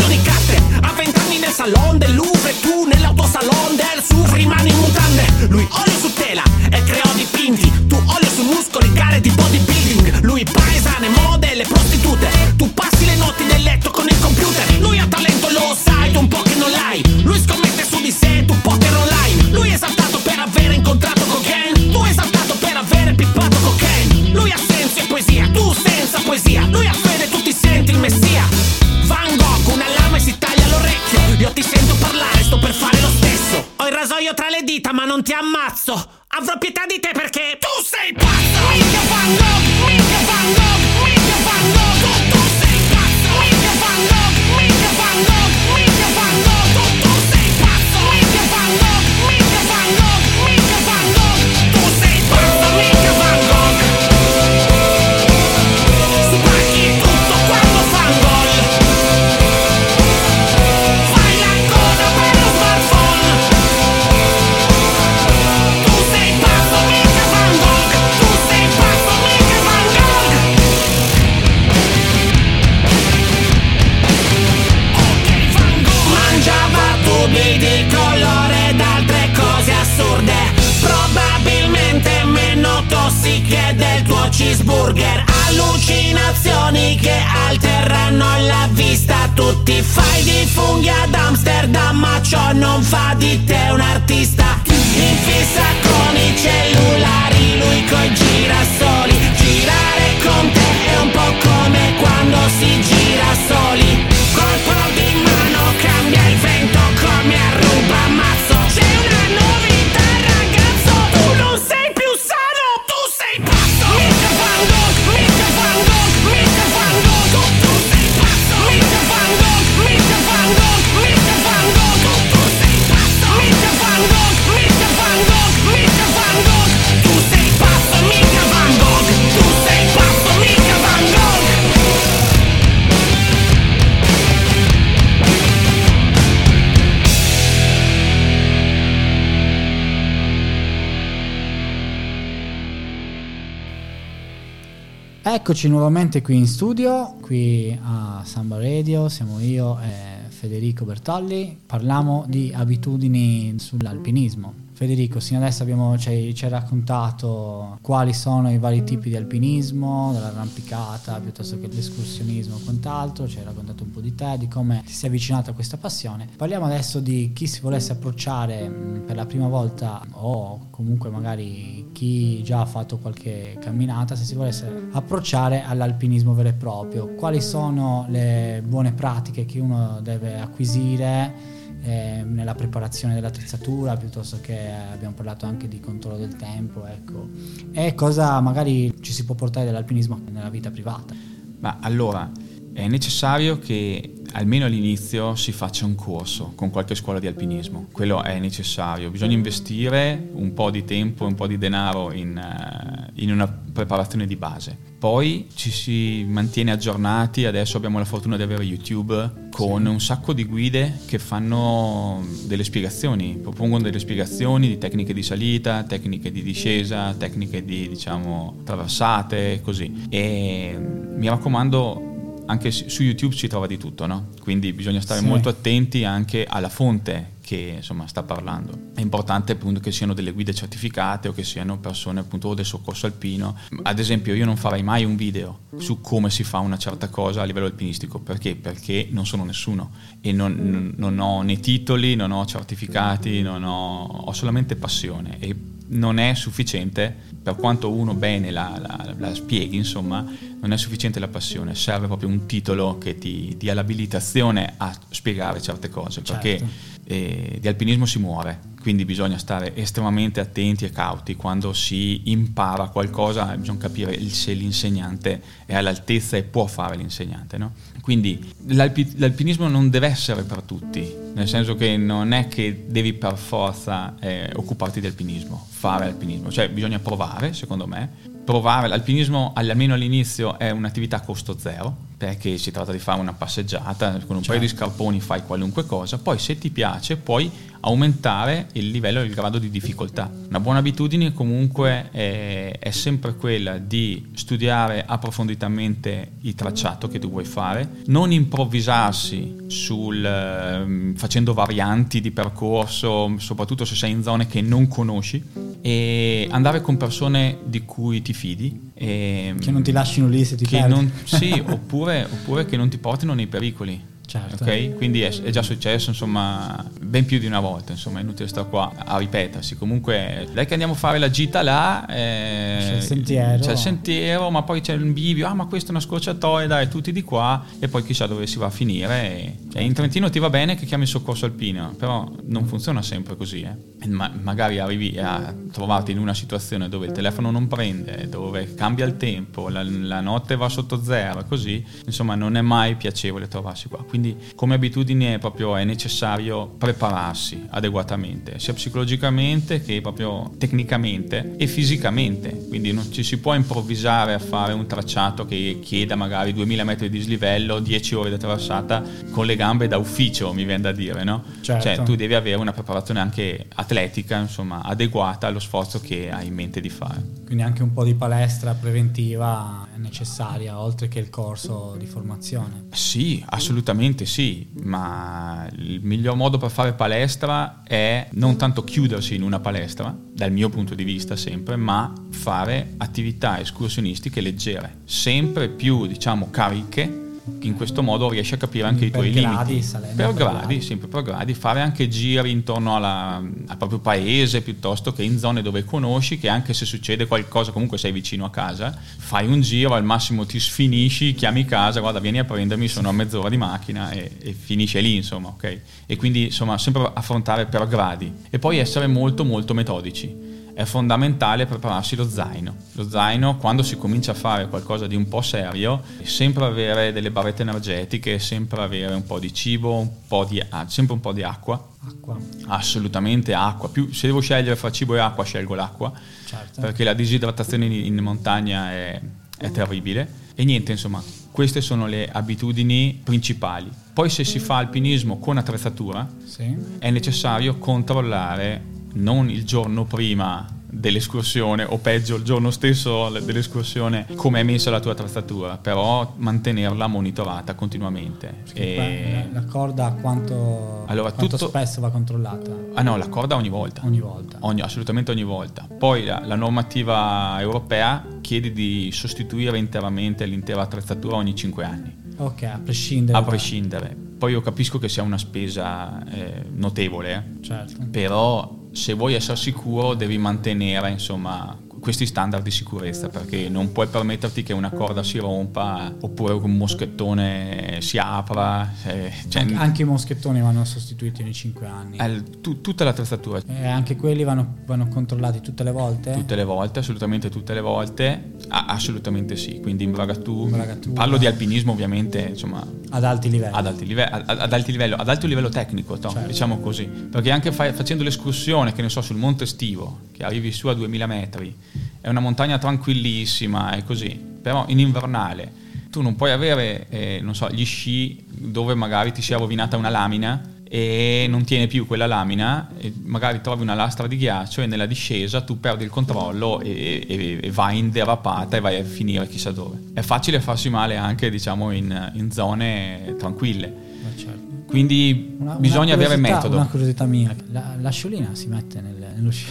Eccoci nuovamente qui in studio, qui a Samba Radio, siamo io e Federico Bertolli, parliamo di abitudini sull'alpinismo. Federico, sino adesso abbiamo, ci, ci hai raccontato quali sono i vari tipi di alpinismo, dall'arrampicata piuttosto che l'escursionismo e quant'altro, ci hai raccontato un po' di te, di come ti sei avvicinato a questa passione. Parliamo adesso di chi si volesse approcciare mh, per la prima volta o comunque magari chi già ha fatto qualche camminata, se si volesse approcciare all'alpinismo vero e proprio. Quali sono le buone pratiche che uno deve acquisire? Eh, nella preparazione dell'attrezzatura piuttosto che abbiamo parlato anche di controllo del tempo ecco. e cosa magari ci si può portare dall'alpinismo nella vita privata ma allora è necessario che almeno all'inizio si faccia un corso con qualche scuola di alpinismo, quello è necessario, bisogna investire un po' di tempo e un po' di denaro in, uh, in, una preparazione di base. Poi ci si mantiene aggiornati, adesso abbiamo la fortuna di avere YouTube con un sacco di guide che fanno delle spiegazioni, propongono delle spiegazioni di tecniche di salita, tecniche di discesa, tecniche di diciamo traversate, così. E mi raccomando anche su YouTube si trova di tutto, no? quindi bisogna stare sì. molto attenti anche alla fonte che insomma, sta parlando. È importante appunto che siano delle guide certificate o che siano persone appunto del soccorso alpino. Ad esempio io non farei mai un video su come si fa una certa cosa a livello alpinistico, perché? Perché non sono nessuno e non, non ho né titoli, non ho certificati, non ho, ho solamente passione e non è sufficiente, per quanto uno bene la, la, la, spieghi, insomma, non è sufficiente la passione, serve proprio un titolo che ti dia l'abilitazione a spiegare certe cose, certo. perché eh, di alpinismo si muore, quindi bisogna stare estremamente attenti e cauti quando si impara qualcosa, bisogna capire se l'insegnante è all'altezza e può fare l'insegnante. No? Quindi l'alpi- l'alpinismo non deve essere per tutti, nel senso che non è che devi per forza eh, occuparti di alpinismo, fare alpinismo, cioè bisogna provare, secondo me, provare l'alpinismo almeno all'inizio è un'attività a costo zero perché si tratta di fare una passeggiata con un certo. paio di certo. scarponi fai qualunque cosa poi se ti piace puoi aumentare il livello e il grado di difficoltà una buona abitudine comunque è, è sempre quella di studiare approfonditamente il tracciato che tu vuoi fare non improvvisarsi sul, eh, facendo varianti di percorso soprattutto se sei in zone che non conosci e andare con persone di cui ti fidi e, che non ti lasciano lì se ti che non, Sì, oppure, oppure che non ti portino nei pericoli. Certo. Okay? Quindi è, è, già successo, insomma, ben più di una volta, insomma, è inutile stare qua a ripetersi. Comunque, dai che andiamo a fare la gita là, eh, c'è il sentiero. C'è il sentiero, ma poi c'è il bivio, ah ma questa è una scorciatoia, dai, tutti di qua, e poi chissà dove si va a finire. E, e in Trentino ti va bene che chiami il soccorso alpino, però non funziona sempre così. Eh. Ma, magari arrivi a trovarti in una situazione dove il telefono non prende, dove cambia il tempo, la, la notte va sotto zero, così, insomma, non è mai piacevole trovarsi qua. Quindi quindi come abitudine proprio è necessario prepararsi adeguatamente, sia psicologicamente che proprio tecnicamente e fisicamente. Quindi non ci si può improvvisare a fare un tracciato che chieda magari 2000 metri di dislivello, 10 ore di traversata con le gambe da ufficio, mi viene da dire, no? Certo. Cioè tu devi avere una preparazione anche atletica, insomma, adeguata allo sforzo che hai in mente di fare. Quindi anche un po' di palestra preventiva è necessaria, oltre che il corso di formazione. Sì, assolutamente Assolutamente sì, ma il miglior modo per fare palestra è non tanto chiudersi in una palestra, dal mio punto di vista sempre, ma fare attività escursionistiche leggere, sempre più diciamo cariche in questo modo riesci a capire anche per i tuoi gradi, limiti. Per, per gradi, sempre per gradi, fare anche giri intorno alla, al proprio paese piuttosto che in zone dove conosci, che anche se succede qualcosa comunque sei vicino a casa, fai un giro, al massimo ti sfinisci, chiami casa, guarda vieni a prendermi, sono a mezz'ora di macchina e, e finisce lì insomma, ok? E quindi insomma sempre affrontare per gradi e poi essere molto molto metodici è fondamentale prepararsi lo zaino. Lo zaino, quando si comincia a fare qualcosa di un po' serio, è sempre avere delle barrette energetiche, sempre avere un po' di cibo, un po di, sempre un po' di acqua. Acqua. Assolutamente acqua. Più, se devo scegliere fra cibo e acqua, scelgo l'acqua. Certo. Perché la disidratazione in, in montagna è, è terribile. E niente, insomma, queste sono le abitudini principali. Poi se si fa alpinismo con attrezzatura, sì. è necessario controllare non il giorno prima dell'escursione o peggio il giorno stesso dell'escursione come è messa la tua attrezzatura, però mantenerla monitorata continuamente. E... La corda quanto, allora, quanto tutto... spesso va controllata? Ah no, la corda ogni volta. Ogni volta. Ogni, assolutamente ogni volta. Poi la, la normativa europea chiede di sostituire interamente l'intera attrezzatura ogni 5 anni. Ok, a prescindere. A prescindere. Poi io capisco che sia una spesa eh, notevole, eh. certo. però se vuoi essere sicuro devi mantenere insomma questi standard di sicurezza perché non puoi permetterti che una corda si rompa oppure un moschettone si apra. Eh, cioè, anche, i moschettoni vanno sostituiti ogni 5 anni. Eh, tu, tutta l'attrezzatura. E anche quelli vanno, vanno, controllati tutte le volte? Tutte le volte, assolutamente tutte le volte. Ah, assolutamente sì, quindi imbragatura. Parlo di alpinismo ovviamente insomma, ad alti livelli. Ad, alti live- ad, ad, alti livello, ad alto livello tecnico, certo. diciamo così. Perché anche fai, facendo l'escursione, che ne so, sul Monte Estivo, che arrivi su a 2000 metri, è una montagna tranquillissima e così, però in invernale tu non puoi avere, eh, non so, gli sci dove magari ti sia rovinata una lamina e non tiene più quella lamina, magari trovi una lastra di ghiaccio e nella discesa tu perdi il controllo e, e, e vai in derapata e vai a finire chissà dove. È facile farsi male anche diciamo in, in zone tranquille. Certo. Quindi una, bisogna una avere metodo. Una curiosità mia, la, la sciolina si mette nel, nello sci?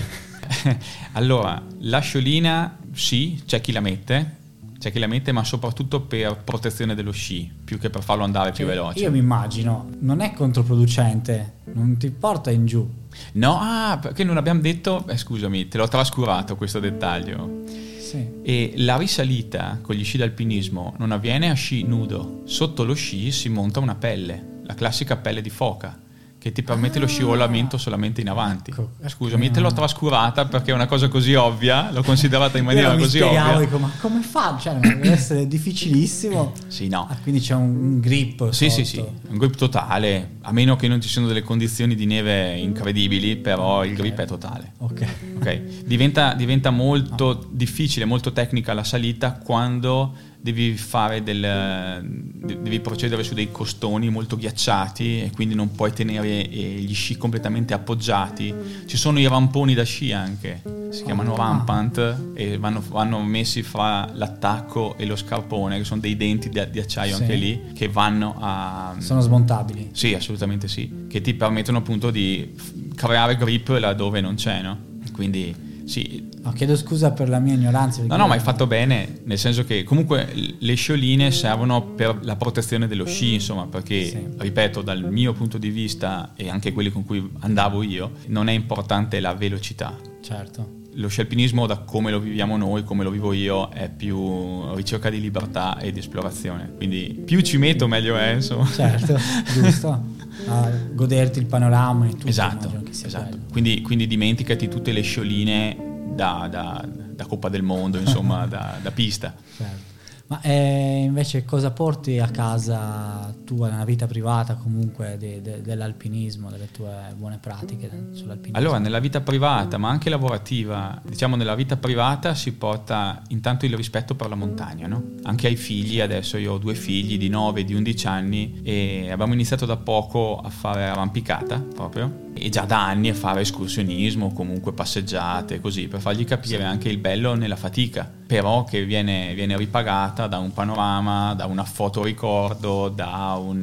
allora, la sciolina sì, c'è chi la mette, c'è chi la mette, ma soprattutto per protezione dello sci, più che per farlo andare cioè, più veloce. Io mi immagino, non è controproducente, non ti porta in giù. No, ah, perché non abbiamo detto, eh, scusami, te l'ho trascurato questo dettaglio. Sì. E la risalita con gli sci d'alpinismo non avviene a sci nudo, sotto lo sci si monta una pelle, la classica pelle di foca che ti permette ah, lo scivolamento solamente in avanti. Ecco, Scusami, ecco. te l'ho trascurata perché è una cosa così ovvia, l'ho considerata in maniera così ovvia. Dico, ma come fa? Cioè, deve essere difficilissimo. sì, no. Ah, quindi c'è un grip. Sì, sotto. sì, sì, un grip totale, a meno che non ci siano delle condizioni di neve incredibili, però il grip è totale. Ok. okay. Diventa, diventa molto ah. difficile, molto tecnica la salita quando devi fare del, devi procedere su dei costoni molto ghiacciati e quindi non puoi tenere eh, gli sci completamente appoggiati. Ci sono i ramponi da sci anche, si chiamano ah. rampant e vanno, vanno, messi fra l'attacco e lo scarpone, che sono dei denti di, di acciaio sì. anche lì, che vanno a... Sono smontabili. Sì, assolutamente sì, che ti permettono appunto di creare grip laddove non c'è, no? Quindi sì. No, chiedo scusa per la mia ignoranza. No, no, ma hai fatto bene, nel senso che comunque le scioline servono per la protezione dello sci, insomma, perché, sì. ripeto, dal mio punto di vista e anche quelli con cui andavo io, non è importante la velocità. Certo. Lo sci alpinismo, da come lo viviamo noi, come lo vivo io, è più ricerca di libertà e di esplorazione. Quindi più ci metto, meglio è, insomma. Certo, giusto. a goderti il panorama e tutto. Esatto, esatto. Quindi, quindi, dimenticati tutte le scioline da, da, da Coppa del Mondo, insomma, da, da, pista. Certo. Ma eh, invece cosa porti a casa tua nella vita privata comunque de, de, dell'alpinismo, delle tue buone pratiche sull'alpinismo? Allora, nella vita privata, ma anche lavorativa, diciamo nella vita privata si porta intanto il rispetto per la montagna, no? Anche ai figli, adesso io ho due figli di 9 e di 11 anni e abbiamo iniziato da poco a fare arrampicata proprio e già da anni a fare escursionismo, comunque passeggiate, così, per fargli capire anche il bello nella fatica, però che viene, viene ripagata da un panorama, da una fotoricordo, da, un,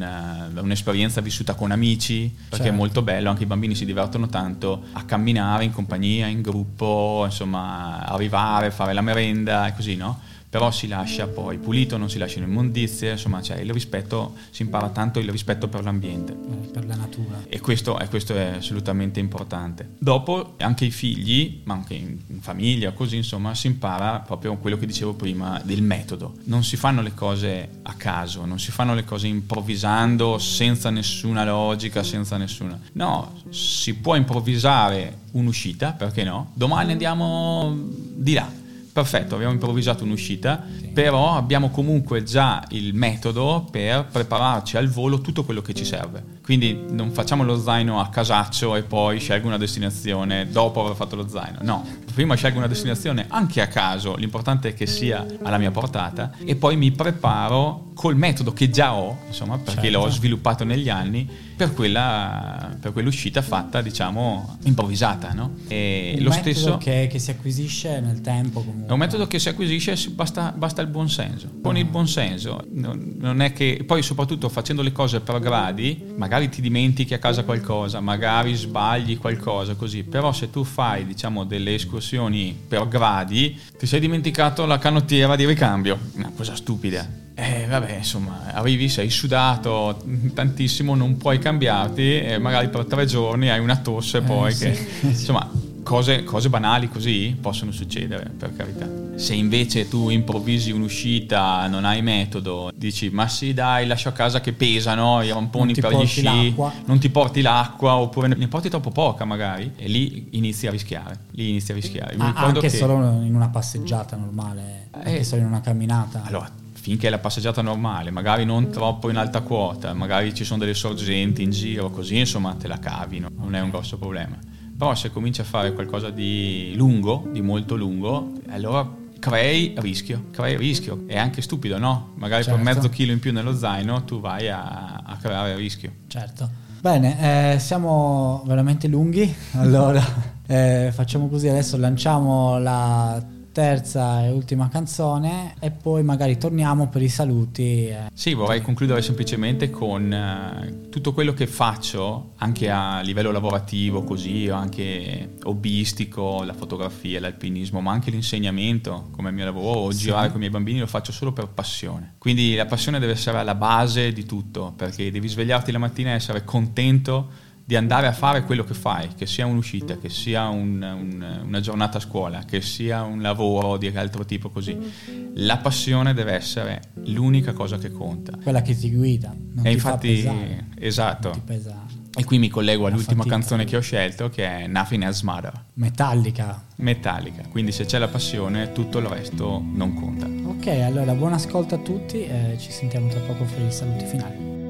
da un'esperienza vissuta con amici, perché certo. è molto bello, anche i bambini si divertono tanto a camminare in compagnia, in gruppo, insomma, arrivare, fare la merenda e così, no? Però si lascia poi pulito, non si lasciano immondizie, insomma c'è il rispetto, si impara tanto il rispetto per l'ambiente. Eh, per la natura. E questo, e questo, è assolutamente importante. Dopo anche i figli, ma anche in, in famiglia, così insomma si impara proprio quello che dicevo prima del metodo. Non si fanno le cose a caso, non si fanno le cose improvvisando senza nessuna logica, senza nessuna... No, si può improvvisare un'uscita, perché no? Domani andiamo di là perfetto, abbiamo improvvisato un'uscita, sì. però abbiamo comunque già il metodo per prepararci al volo tutto quello che ci serve. Quindi non facciamo lo zaino a casaccio e poi scelgo una destinazione dopo aver fatto lo zaino. No, prima scelgo una destinazione anche a caso, l'importante è che sia alla mia portata e poi mi preparo col metodo che già ho, insomma, perché certo. l'ho sviluppato negli anni, per, quella, per quell'uscita fatta, diciamo, improvvisata. No? E un lo stesso che, che, si acquisisce nel tempo. Comunque. È un metodo che si acquisisce, basta, basta il buon senso. Con il buon senso, non è che poi, soprattutto facendo le cose per gradi, magari ti dimentichi a casa qualcosa, magari sbagli qualcosa così, però se tu fai, diciamo, delle escursioni per gradi, ti sei dimenticato la canottiera di ricambio. Una cosa stupida eh, vabbè, insomma, arrivi, sei sudato tantissimo, non puoi cambiarti e magari per tre giorni hai una tosse eh, poi sì. che... Insomma, cose, cose, banali così possono succedere, per carità. Se invece tu improvvisi un'uscita, non hai metodo, dici ma sì dai, lascio a casa che pesano, i ramponi per gli sci, l'acqua. non ti porti l'acqua oppure ne porti troppo poca magari e lì inizi a rischiare, lì inizi a rischiare. Ah, anche che... solo in una passeggiata normale, anche eh, solo in una camminata. Allora, finché è la passeggiata normale, magari non troppo in alta quota, magari ci sono delle sorgenti in giro, così insomma te la cavi, no? non è un grosso problema. Però se cominci a fare qualcosa di lungo, di molto lungo, allora crei rischio, crei rischio. È anche stupido, no? Magari certo. per mezzo chilo in più nello zaino tu vai a, a creare rischio. Certo. Bene, eh, siamo veramente lunghi, allora eh, facciamo così, adesso lanciamo la terza e ultima canzone e poi magari torniamo per i saluti. Eh. Sì, vorrei concludere semplicemente con eh, tutto quello che faccio anche a livello lavorativo, così, o anche hobbistico, la fotografia, l'alpinismo, ma anche l'insegnamento come mio lavoro, o sì. girare con i miei bambini lo faccio solo per passione. Quindi la passione deve essere alla base di tutto, perché devi svegliarti la mattina e essere contento di andare a fare quello che fai, che sia un'uscita, che sia un, un, una giornata a scuola, che sia un lavoro di altro tipo così. La passione deve essere l'unica cosa che conta. Quella che ti guida. Non e ti infatti, esatto. E qui mi collego all'ultima fatica. canzone che ho scelto, che è Nothing Else Matter. Metallica. Metallica. Quindi se c'è la passione, tutto il resto non conta. Ok, allora buon ascolto a tutti e ci sentiamo tra poco per i saluti finali.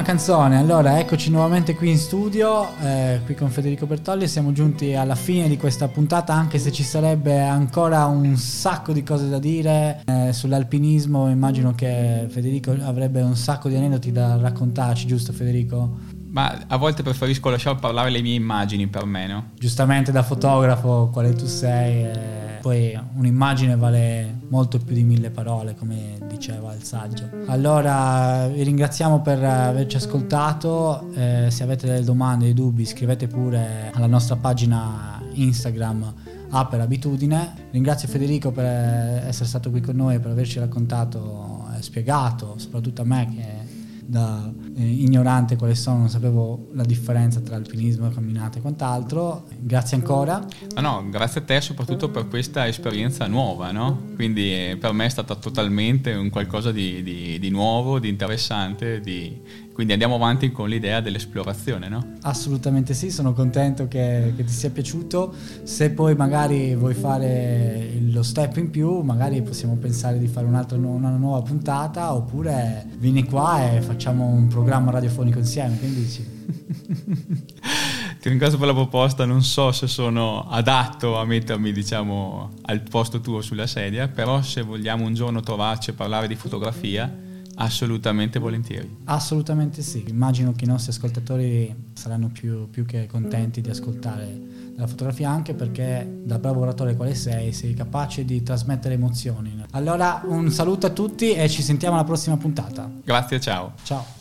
Bellissima canzone, allora eccoci nuovamente qui in studio, eh, qui con Federico Bertolli, siamo giunti alla fine di questa puntata anche se ci sarebbe ancora un sacco di cose da dire eh, sull'alpinismo, immagino che Federico avrebbe un sacco di aneddoti da raccontarci, giusto Federico? Ma a volte preferisco lasciare parlare le mie immagini per me, no? Giustamente da fotografo, quale tu sei, eh, poi un'immagine vale molto più di mille parole, come diceva il saggio. Allora vi ringraziamo per averci ascoltato, eh, se avete delle domande, dei dubbi scrivete pure alla nostra pagina Instagram A per abitudine. Ringrazio Federico per essere stato qui con noi, per averci raccontato e spiegato, soprattutto a me che da eh, ignorante quali sono, non sapevo la differenza tra alpinismo, camminate e quant'altro. Grazie ancora. No, no, grazie a te soprattutto per questa esperienza nuova, no? Quindi eh, per me è stata totalmente un qualcosa di, di, di nuovo, di interessante, di, quindi andiamo avanti con l'idea dell'esplorazione, no? Assolutamente sì, sono contento che, che, ti sia piaciuto. Se poi magari vuoi fare lo step in più, magari possiamo pensare di fare una nuova puntata oppure vieni qua e facciamo un programma radiofonico insieme. Che dici? ti ringrazio per la proposta, non so se sono adatto a mettermi diciamo al posto tuo sulla sedia, però se vogliamo un giorno trovarci e parlare di fotografia Assolutamente volentieri. Assolutamente sì, immagino che i nostri ascoltatori saranno più, più che contenti di ascoltare la fotografia anche perché da bravo oratore quale sei sei capace di trasmettere emozioni. Allora un saluto a tutti e ci sentiamo alla prossima puntata. Grazie, ciao. Ciao.